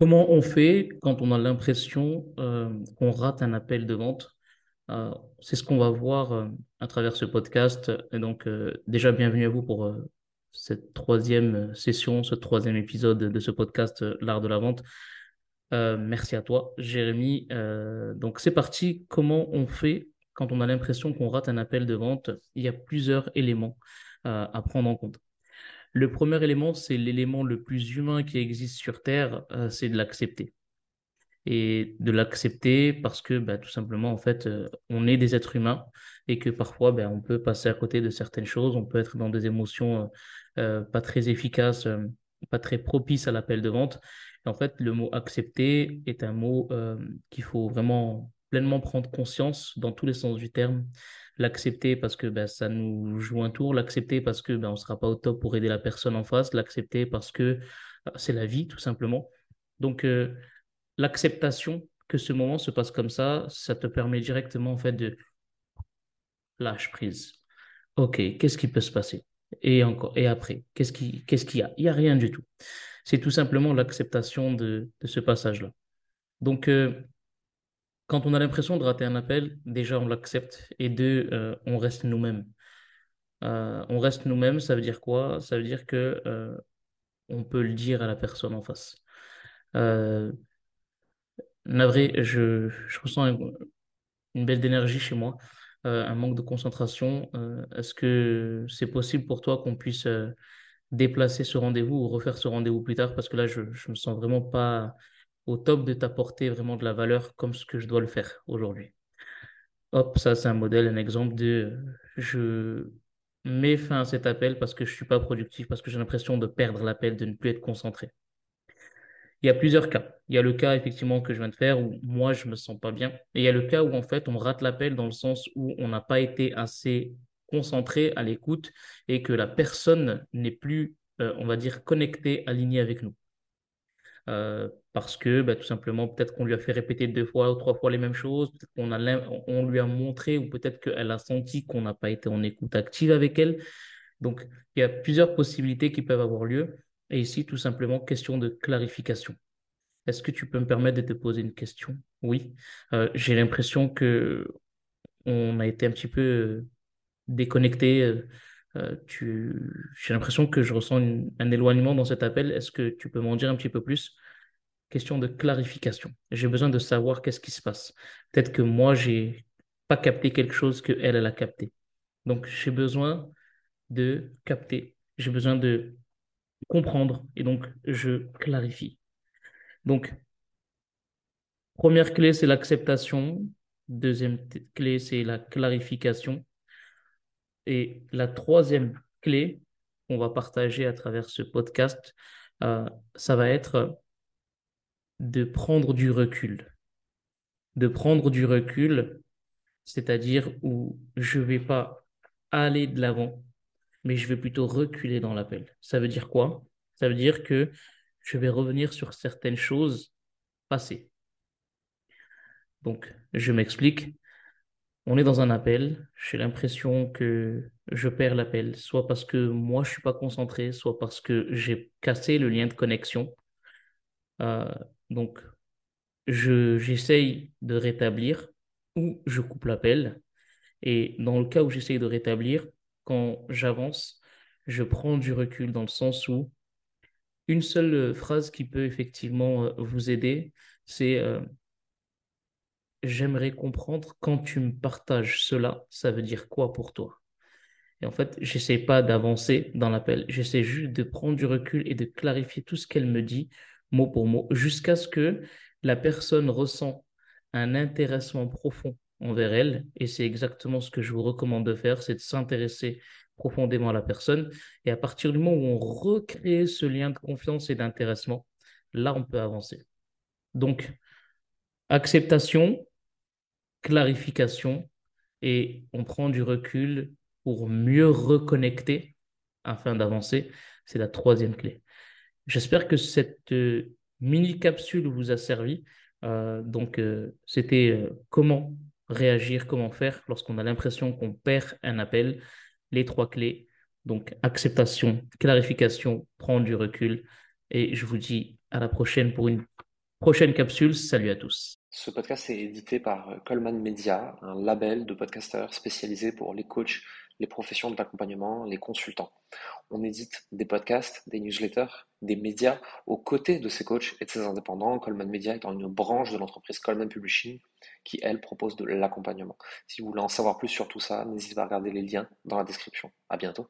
Comment on fait quand on a l'impression euh, qu'on rate un appel de vente? Euh, c'est ce qu'on va voir euh, à travers ce podcast. Et donc, déjà, bienvenue à vous pour cette troisième session, ce troisième épisode de ce podcast, L'art de la vente. Merci à toi, Jérémy. Donc, c'est parti. Comment on fait quand on a l'impression qu'on rate un appel de vente? Il y a plusieurs éléments à prendre en compte. Le premier élément, c'est l'élément le plus humain qui existe sur Terre, euh, c'est de l'accepter. Et de l'accepter parce que bah, tout simplement, en fait, euh, on est des êtres humains et que parfois, bah, on peut passer à côté de certaines choses, on peut être dans des émotions euh, pas très efficaces, pas très propices à l'appel de vente. En fait, le mot accepter est un mot qu'il faut vraiment pleinement prendre conscience dans tous les sens du terme. L'accepter parce que bah, ça nous joue un tour, l'accepter parce que bah, on ne sera pas au top pour aider la personne en face, l'accepter parce que euh, c'est la vie, tout simplement. Donc, euh, l'acceptation que ce moment se passe comme ça, ça te permet directement en fait de lâcher prise. Ok, qu'est-ce qui peut se passer? Et encore, et après, qu'est-ce qui, qu'est-ce qu'il y a? Il n'y a rien du tout. C'est tout simplement l'acceptation de, de ce passage-là. Donc, euh, quand on a l'impression de rater un appel, déjà on l'accepte et deux, euh, on reste nous-mêmes. Euh, on reste nous-mêmes, ça veut dire quoi? Ça veut dire que euh, on peut le dire à la personne en face. Navré, je, je ressens un- une baisse d'énergie chez moi, un manque de concentration. Est-ce que c'est possible pour toi qu'on puisse déplacer ce rendez-vous ou refaire ce rendez-vous plus tard? Parce que là, je, je me sens vraiment pas au top de t'apporter vraiment de la valeur comme ce que je dois le faire aujourd'hui. Hop, ça, c'est un modèle, un exemple de euh, je mets fin à cet appel parce que je suis pas productif, parce que j'ai l'impression de perdre l'appel, de ne plus être concentré. Il y a plusieurs cas. Il y a le cas effectivement que je viens de faire où moi je me sens pas bien. Et il y a le cas où en fait on rate l'appel dans le sens où on n'a pas été assez concentré à l'écoute et que la personne n'est plus, euh, on va dire, connectée, alignée avec nous. Euh, parce que bah, tout simplement peut-être qu'on lui a fait répéter deux fois ou trois fois les mêmes choses, peut-être qu'on on lui a montré ou peut-être qu'elle a senti qu'on n'a pas été en écoute active avec elle. Donc il y a plusieurs possibilités qui peuvent avoir lieu. Et ici, tout simplement, question de clarification. Est-ce que tu peux me permettre de te poser une question? Oui. Euh, j'ai l'impression que on a été un petit peu euh, déconnecté. Euh. J'ai l'impression que je ressens un éloignement dans cet appel. Est-ce que tu peux m'en dire un petit peu plus? Question de clarification. J'ai besoin de savoir qu'est-ce qui se passe. Peut-être que moi, j'ai pas capté quelque chose que elle, a capté. Donc, j'ai besoin de capter. J'ai besoin de comprendre. Et donc, je clarifie. Donc, Première clé, c'est l'acceptation. Deuxième clé, c'est la clarification. Et la troisième clé qu'on va partager à travers ce podcast, euh, ça va être de prendre du recul. De prendre du recul, c'est-à-dire où je vais pas aller de l'avant, mais je vais plutôt reculer dans l'appel. Ça veut dire quoi? Ça veut dire que je vais revenir sur certaines choses passées. Donc, je m'explique. On est dans un appel. J'ai l'impression que je perds l'appel, soit parce que moi, je suis pas concentré, soit parce que j'ai cassé le lien de connexion. Euh, donc, je, j'essaye de rétablir ou je coupe l'appel. Et dans le cas où j'essaye de rétablir, quand j'avance, je prends du recul dans le sens où une seule phrase qui peut effectivement euh, vous aider, c'est euh, j'aimerais comprendre quand tu me partages cela, ça veut dire quoi pour toi? Et en fait, j'essaie pas d'avancer dans l'appel, j'essaie juste de prendre du recul et de clarifier tout ce qu'elle me dit, mot pour mot, jusqu'à ce que la personne ressent un intéressement profond envers elle. Et c'est exactement ce que je vous recommande de faire, c'est de s'intéresser profondément à la personne. Et à partir du moment où on recrée ce lien de confiance et d'intéressement, là, on peut avancer. Donc, acceptation, clarification et on prend du recul pour mieux reconnecter afin d'avancer. C'est la troisième clé. J'espère que cette euh, mini capsule vous a servi. Euh, donc, euh, c'était comment réagir, comment faire lorsqu'on a l'impression qu'on perd un appel. Les trois clés. Donc, acceptation, clarification, prendre du recul. Et je vous dis à la prochaine pour une prochaine capsule. Salut à tous. Ce podcast est édité par Coleman Media, un label de podcasteurs spécialisé pour les coachs, les professions de l'accompagnement, les consultants. On édite des podcasts, des newsletters, des médias aux côtés de ces coachs et de ces indépendants. Coleman Media étant une branche de l'entreprise Coleman Publishing qui, elle, propose de l'accompagnement. Si vous voulez en savoir plus sur tout ça, n'hésitez pas à regarder les liens dans la description. À bientôt.